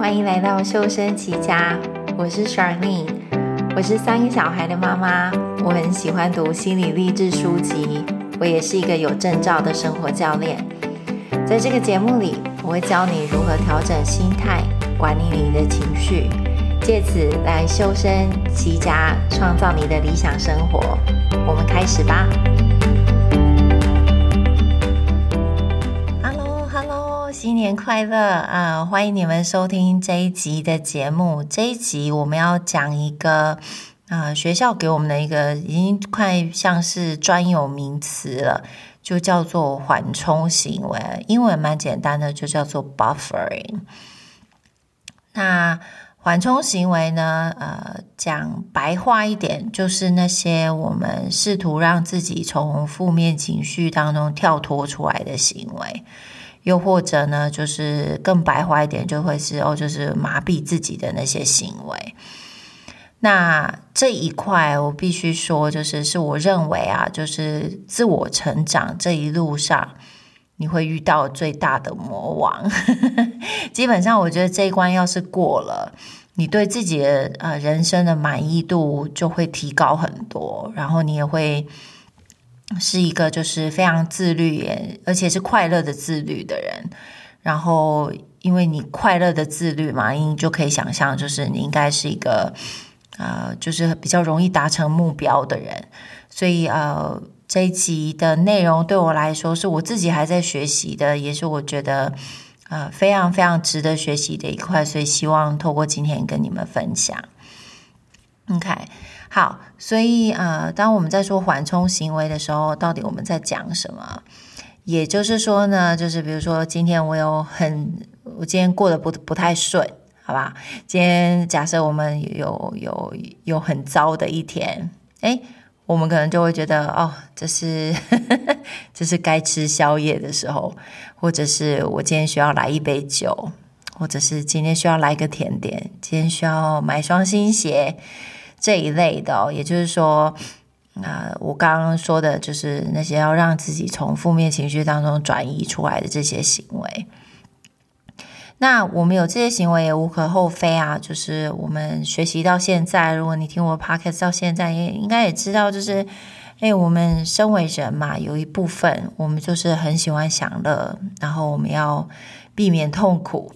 欢迎来到修身齐家，我是 s h a r n e 我是三个小孩的妈妈，我很喜欢读心理励志书籍，我也是一个有证照的生活教练。在这个节目里，我会教你如何调整心态，管理你的情绪，借此来修身齐家，创造你的理想生活。我们开始吧。新年快乐啊！欢迎你们收听这一集的节目。这一集我们要讲一个啊，学校给我们的一个已经快像是专有名词了，就叫做缓冲行为。英文蛮简单的，就叫做 buffering。那缓冲行为呢？呃，讲白话一点，就是那些我们试图让自己从负面情绪当中跳脱出来的行为。又或者呢，就是更白话一点，就会是哦，就是麻痹自己的那些行为。那这一块，我必须说，就是是我认为啊，就是自我成长这一路上，你会遇到最大的魔王。基本上，我觉得这一关要是过了，你对自己的呃人生的满意度就会提高很多，然后你也会。是一个就是非常自律，也而且是快乐的自律的人。然后，因为你快乐的自律嘛，你就可以想象，就是你应该是一个呃，就是比较容易达成目标的人。所以，呃，这一集的内容对我来说，是我自己还在学习的，也是我觉得呃非常非常值得学习的一块。所以，希望透过今天跟你们分享。OK。好，所以呃，当我们在说缓冲行为的时候，到底我们在讲什么？也就是说呢，就是比如说今天我有很，我今天过得不不太顺，好吧？今天假设我们有有有很糟的一天，诶，我们可能就会觉得哦，这是 这是该吃宵夜的时候，或者是我今天需要来一杯酒，或者是今天需要来一个甜点，今天需要买双新鞋。这一类的哦，也就是说，啊、我刚刚说的就是那些要让自己从负面情绪当中转移出来的这些行为。那我们有这些行为也无可厚非啊，就是我们学习到现在，如果你听我 podcast 到现在，也应该也知道，就是，哎，我们身为人嘛，有一部分我们就是很喜欢享乐，然后我们要避免痛苦。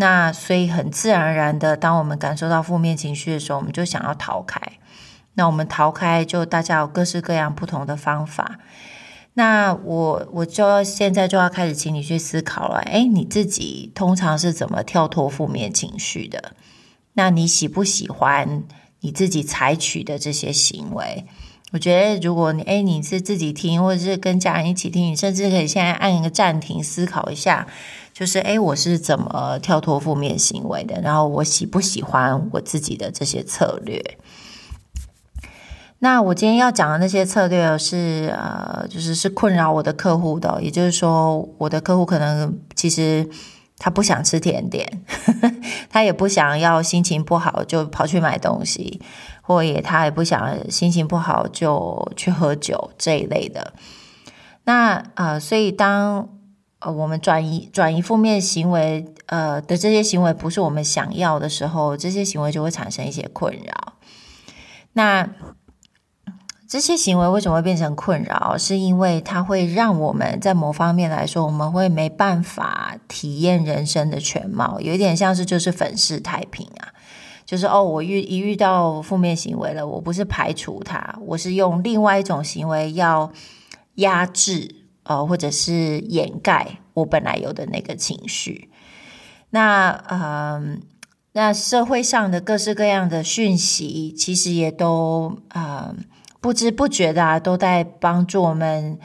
那所以很自然而然的，当我们感受到负面情绪的时候，我们就想要逃开。那我们逃开，就大家有各式各样不同的方法。那我我就要现在就要开始请你去思考了。哎，你自己通常是怎么跳脱负面情绪的？那你喜不喜欢你自己采取的这些行为？我觉得如果你哎你是自己听，或者是跟家人一起听，你甚至可以现在按一个暂停，思考一下。就是哎，我是怎么跳脱负面行为的？然后我喜不喜欢我自己的这些策略？那我今天要讲的那些策略是呃，就是是困扰我的客户的。也就是说，我的客户可能其实他不想吃甜点，呵呵，他也不想要心情不好就跑去买东西，或也他也不想心情不好就去喝酒这一类的。那呃，所以当呃，我们转移转移负面行为，呃的这些行为不是我们想要的时候，这些行为就会产生一些困扰。那这些行为为什么会变成困扰？是因为它会让我们在某方面来说，我们会没办法体验人生的全貌，有一点像是就是粉饰太平啊，就是哦，我遇一遇到负面行为了，我不是排除它，我是用另外一种行为要压制。呃，或者是掩盖我本来有的那个情绪。那呃，那社会上的各式各样的讯息，其实也都呃不知不觉的啊，都在帮助我们。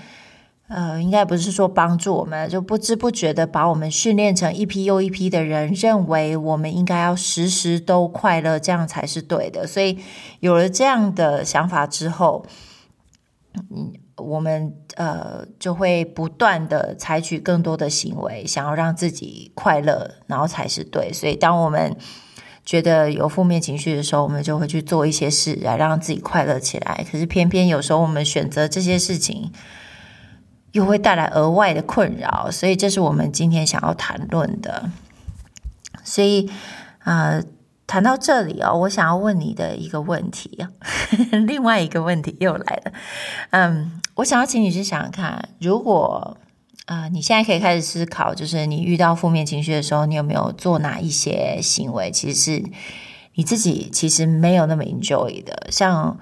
呃，应该不是说帮助我们，就不知不觉的把我们训练成一批又一批的人，认为我们应该要时时都快乐，这样才是对的。所以有了这样的想法之后，嗯。我们呃就会不断的采取更多的行为，想要让自己快乐，然后才是对。所以，当我们觉得有负面情绪的时候，我们就会去做一些事来让自己快乐起来。可是，偏偏有时候我们选择这些事情，又会带来额外的困扰。所以，这是我们今天想要谈论的。所以，呃，谈到这里哦，我想要问你的一个问题啊，另外一个问题又来了。嗯，我想要请你去想想看，如果啊、你现在可以开始思考，就是你遇到负面情绪的时候，你有没有做哪一些行为，其实是你自己其实没有那么 enjoy 的。像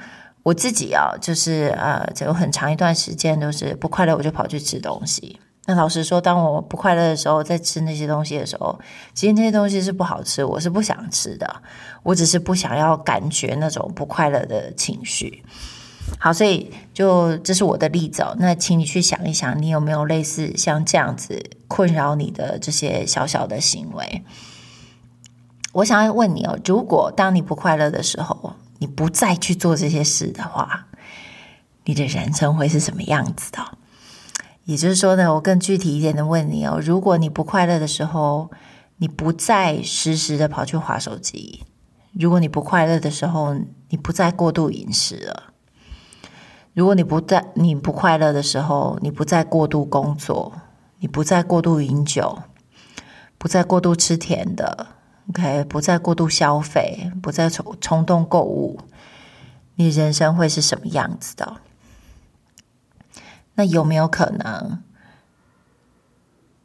我自己啊，就是呃，有很长一段时间都是不快乐，我就跑去吃东西。那老实说，当我不快乐的时候，在吃那些东西的时候，其实那些东西是不好吃，我是不想吃的。我只是不想要感觉那种不快乐的情绪。好，所以就这是我的例子哦。那请你去想一想，你有没有类似像这样子困扰你的这些小小的行为？我想要问你哦，如果当你不快乐的时候，你不再去做这些事的话，你的人生会是什么样子的？也就是说呢，我更具体一点的问你哦，如果你不快乐的时候，你不再时时的跑去划手机；如果你不快乐的时候，你不再过度饮食了；如果你不在你不快乐的时候，你不再过度工作，你不再过度饮酒，不再过度吃甜的，OK，不再过度消费，不再冲冲动购物，你人生会是什么样子的？那有没有可能，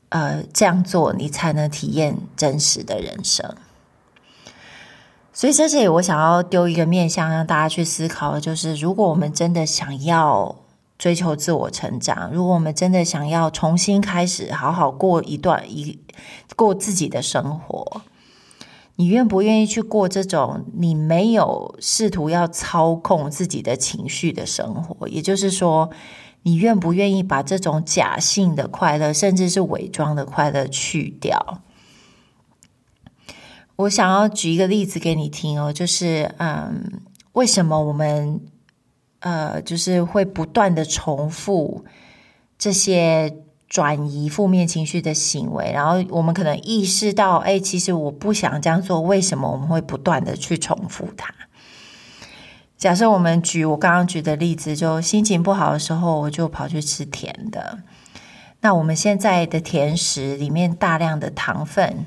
呃，这样做你才能体验真实的人生？所以在这里，我想要丢一个面向让大家去思考，就是如果我们真的想要追求自我成长，如果我们真的想要重新开始，好好过一段一过自己的生活，你愿不愿意去过这种你没有试图要操控自己的情绪的生活？也就是说。你愿不愿意把这种假性的快乐，甚至是伪装的快乐去掉？我想要举一个例子给你听哦，就是嗯，为什么我们呃，就是会不断的重复这些转移负面情绪的行为？然后我们可能意识到，哎，其实我不想这样做，为什么我们会不断的去重复它？假设我们举我刚刚举的例子，就心情不好的时候，我就跑去吃甜的。那我们现在的甜食里面大量的糖分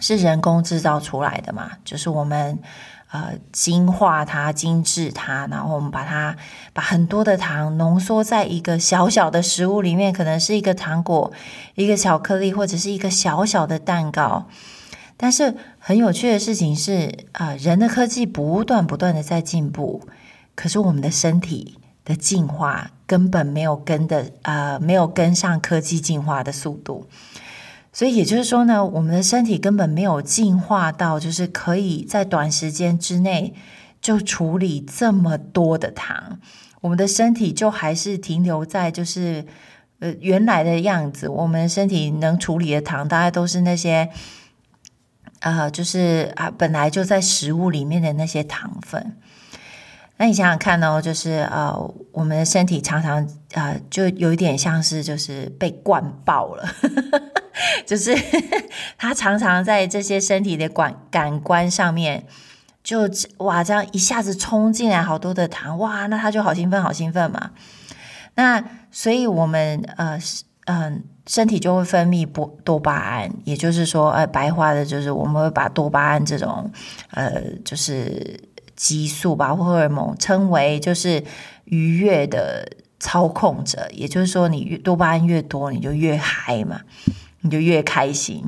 是人工制造出来的嘛？就是我们呃精化它、精致它，然后我们把它把很多的糖浓缩在一个小小的食物里面，可能是一个糖果、一个巧克力，或者是一个小小的蛋糕。但是很有趣的事情是，啊、呃，人的科技不断不断的在进步，可是我们的身体的进化根本没有跟的，呃，没有跟上科技进化的速度。所以也就是说呢，我们的身体根本没有进化到，就是可以在短时间之内就处理这么多的糖。我们的身体就还是停留在就是呃原来的样子。我们身体能处理的糖，大概都是那些。呃，就是啊，本来就在食物里面的那些糖分，那你想想看哦，就是呃，我们的身体常常啊、就有一点像是就是被灌爆了，就是 它常常在这些身体的感感官上面，就哇，这样一下子冲进来好多的糖，哇，那他就好兴奋，好兴奋嘛。那所以我们呃，嗯、呃。身体就会分泌多多巴胺，也就是说，呃，白话的就是我们会把多巴胺这种，呃，就是激素吧或，荷尔蒙称为就是愉悦的操控者。也就是说，你越多巴胺越多，你就越嗨嘛，你就越开心。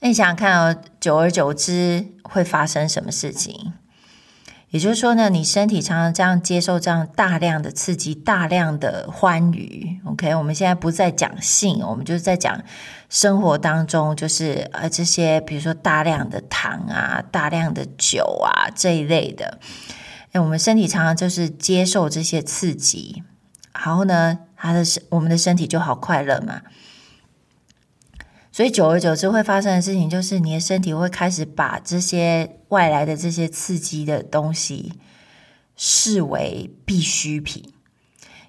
那你想想看哦，久而久之会发生什么事情？也就是说呢，你身体常常这样接受这样大量的刺激，大量的欢愉。OK，我们现在不再讲性，我们就是在讲生活当中，就是呃这些，比如说大量的糖啊，大量的酒啊这一类的。哎，我们身体常常就是接受这些刺激，然后呢，他的身我们的身体就好快乐嘛。所以久而久之会发生的事情，就是你的身体会开始把这些外来的这些刺激的东西视为必需品，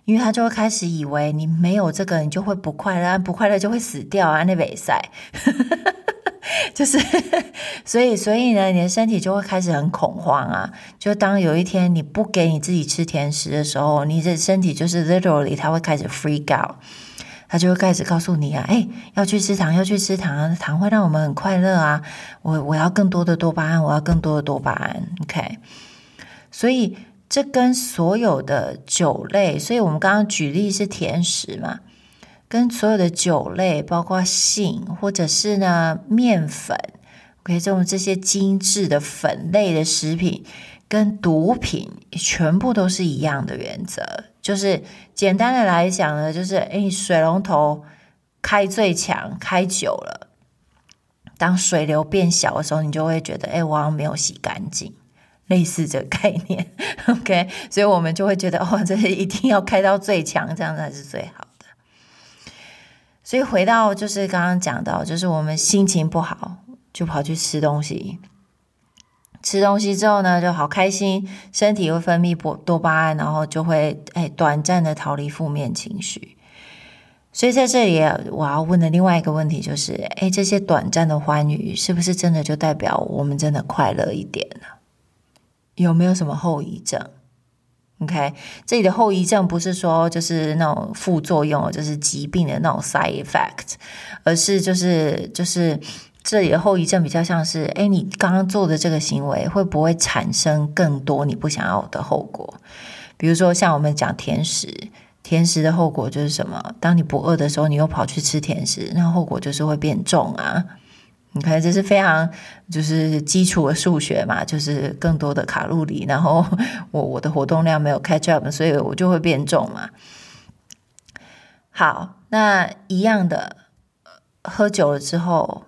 因为他就会开始以为你没有这个，你就会不快乐，不快乐就会死掉啊！那比赛 就是，所以所以呢，你的身体就会开始很恐慌啊！就当有一天你不给你自己吃甜食的时候，你的身体就是 literally 它会开始 freak out。他就会开始告诉你啊，哎，要去吃糖，要去吃糖啊，糖会让我们很快乐啊。我我要更多的多巴胺，我要更多的多巴胺。OK，所以这跟所有的酒类，所以我们刚刚举例是甜食嘛，跟所有的酒类，包括性或者是呢面粉，OK，这种这些精致的粉类的食品。跟毒品全部都是一样的原则，就是简单的来讲呢，就是诶，水龙头开最强，开久了，当水流变小的时候，你就会觉得，诶，我好像没有洗干净，类似这个概念，OK，所以我们就会觉得，哦，这是一定要开到最强，这样才是最好的。所以回到就是刚刚讲到，就是我们心情不好，就跑去吃东西。吃东西之后呢，就好开心，身体会分泌多多巴胺，然后就会哎短暂的逃离负面情绪。所以在这里，我要问的另外一个问题就是：哎，这些短暂的欢愉，是不是真的就代表我们真的快乐一点呢？有没有什么后遗症？OK，这里的后遗症不是说就是那种副作用，就是疾病的那种 side effect，而是就是就是。这里的后遗症比较像是，哎，你刚刚做的这个行为会不会产生更多你不想要的后果？比如说，像我们讲甜食，甜食的后果就是什么？当你不饿的时候，你又跑去吃甜食，那后果就是会变重啊！你看，这是非常就是基础的数学嘛，就是更多的卡路里，然后我我的活动量没有 catch up，所以我就会变重嘛。好，那一样的，喝酒了之后。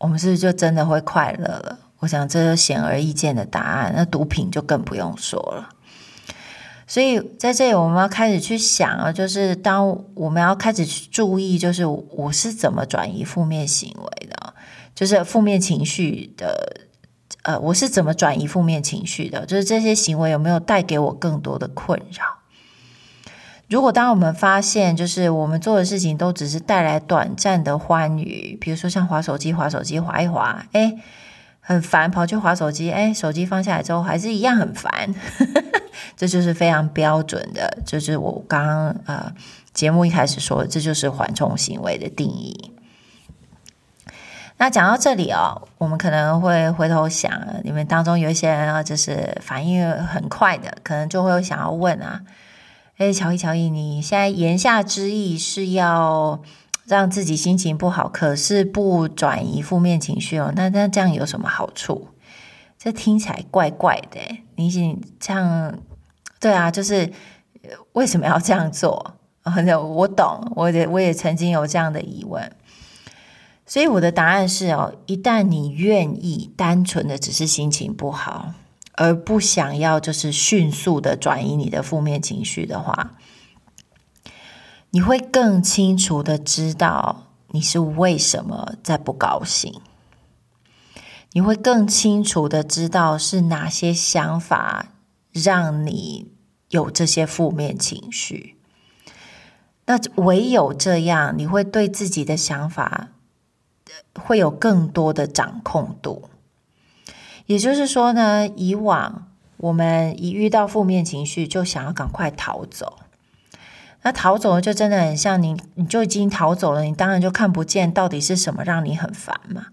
我们是不是就真的会快乐了？我想这是显而易见的答案。那毒品就更不用说了。所以在这里，我们要开始去想啊，就是当我们要开始去注意，就是我是怎么转移负面行为的，就是负面情绪的。呃，我是怎么转移负面情绪的？就是这些行为有没有带给我更多的困扰？如果当我们发现，就是我们做的事情都只是带来短暂的欢愉，比如说像滑手机、滑手机、滑一滑，诶，很烦，跑去滑手机，诶，手机放下来之后还是一样很烦，这就是非常标准的，就是我刚刚呃节目一开始说的，这就是缓冲行为的定义。那讲到这里哦，我们可能会回头想，你们当中有一些人啊就是反应很快的，可能就会想要问啊。哎，乔伊，乔伊，你现在言下之意是要让自己心情不好，可是不转移负面情绪哦？那那这样有什么好处？这听起来怪怪的。你这样，对啊，就是为什么要这样做？我懂，我也我也曾经有这样的疑问。所以我的答案是哦，一旦你愿意单纯的只是心情不好。而不想要就是迅速的转移你的负面情绪的话，你会更清楚的知道你是为什么在不高兴，你会更清楚的知道是哪些想法让你有这些负面情绪。那唯有这样，你会对自己的想法会有更多的掌控度。也就是说呢，以往我们一遇到负面情绪，就想要赶快逃走。那逃走，就真的很像你，你就已经逃走了，你当然就看不见到底是什么让你很烦嘛。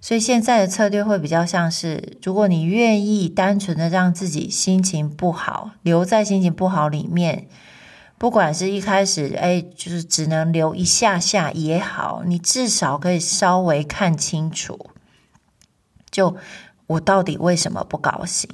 所以现在的策略会比较像是，如果你愿意单纯的让自己心情不好，留在心情不好里面，不管是一开始，哎，就是只能留一下下也好，你至少可以稍微看清楚，就。我到底为什么不高兴？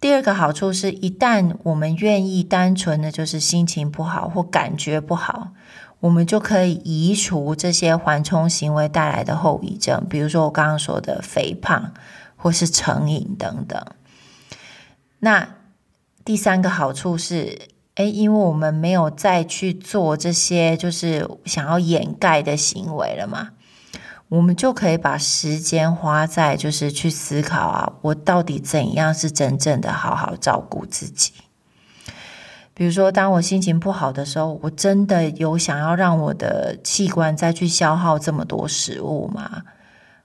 第二个好处是，一旦我们愿意单纯的就是心情不好或感觉不好，我们就可以移除这些缓冲行为带来的后遗症，比如说我刚刚说的肥胖或是成瘾等等。那第三个好处是，诶，因为我们没有再去做这些就是想要掩盖的行为了嘛。我们就可以把时间花在，就是去思考啊，我到底怎样是真正的好好照顾自己？比如说，当我心情不好的时候，我真的有想要让我的器官再去消耗这么多食物吗？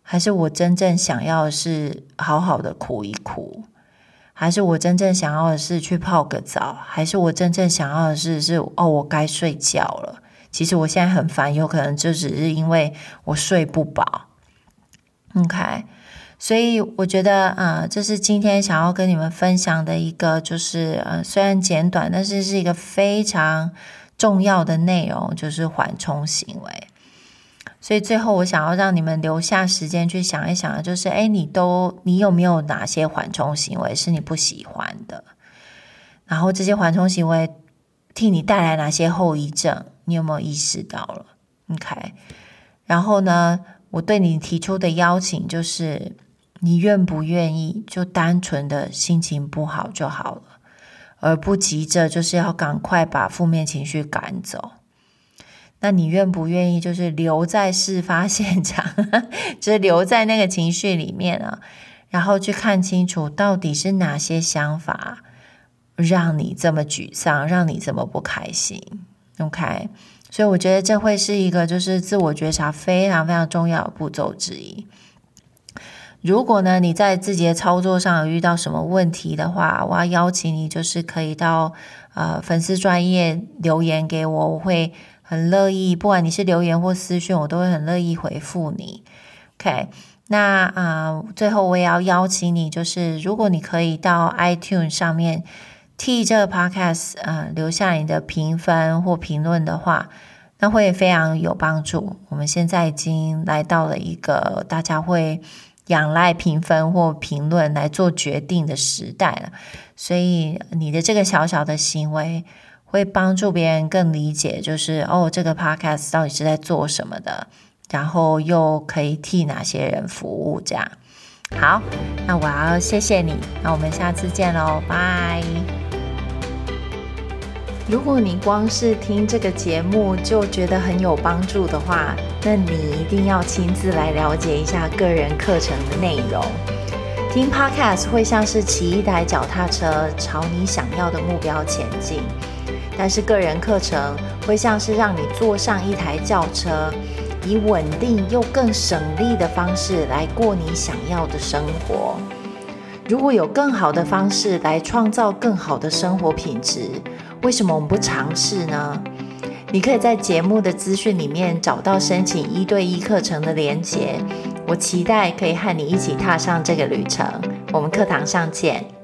还是我真正想要的是好好的苦一苦？还是我真正想要的是去泡个澡？还是我真正想要的是是哦，我该睡觉了？其实我现在很烦，有可能就只是因为我睡不饱。OK，所以我觉得啊、呃，这是今天想要跟你们分享的一个，就是呃，虽然简短，但是是一个非常重要的内容，就是缓冲行为。所以最后，我想要让你们留下时间去想一想，就是哎，你都你有没有哪些缓冲行为是你不喜欢的？然后这些缓冲行为替你带来哪些后遗症？你有没有意识到了？OK，然后呢？我对你提出的邀请就是，你愿不愿意就单纯的心情不好就好了，而不急着就是要赶快把负面情绪赶走。那你愿不愿意就是留在事发现场，就是留在那个情绪里面啊，然后去看清楚到底是哪些想法让你这么沮丧，让你这么不开心？OK。所以我觉得这会是一个就是自我觉察非常非常重要的步骤之一。如果呢，你在自己的操作上有遇到什么问题的话，我要邀请你就是可以到呃粉丝专页留言给我，我会很乐意，不管你是留言或私讯，我都会很乐意回复你。OK，那啊、最后我也要邀请你，就是如果你可以到 iTunes 上面。替这个 podcast 啊、呃、留下你的评分或评论的话，那会非常有帮助。我们现在已经来到了一个大家会仰赖评分或评论来做决定的时代了，所以你的这个小小的行为会帮助别人更理解，就是哦，这个 podcast 到底是在做什么的，然后又可以替哪些人服务，这样。好，那我要谢谢你，那我们下次见喽，拜。如果你光是听这个节目就觉得很有帮助的话，那你一定要亲自来了解一下个人课程的内容。听 Podcast 会像是骑一台脚踏车朝你想要的目标前进，但是个人课程会像是让你坐上一台轿车，以稳定又更省力的方式来过你想要的生活。如果有更好的方式来创造更好的生活品质，为什么我们不尝试呢？你可以在节目的资讯里面找到申请一对一课程的连接。我期待可以和你一起踏上这个旅程。我们课堂上见。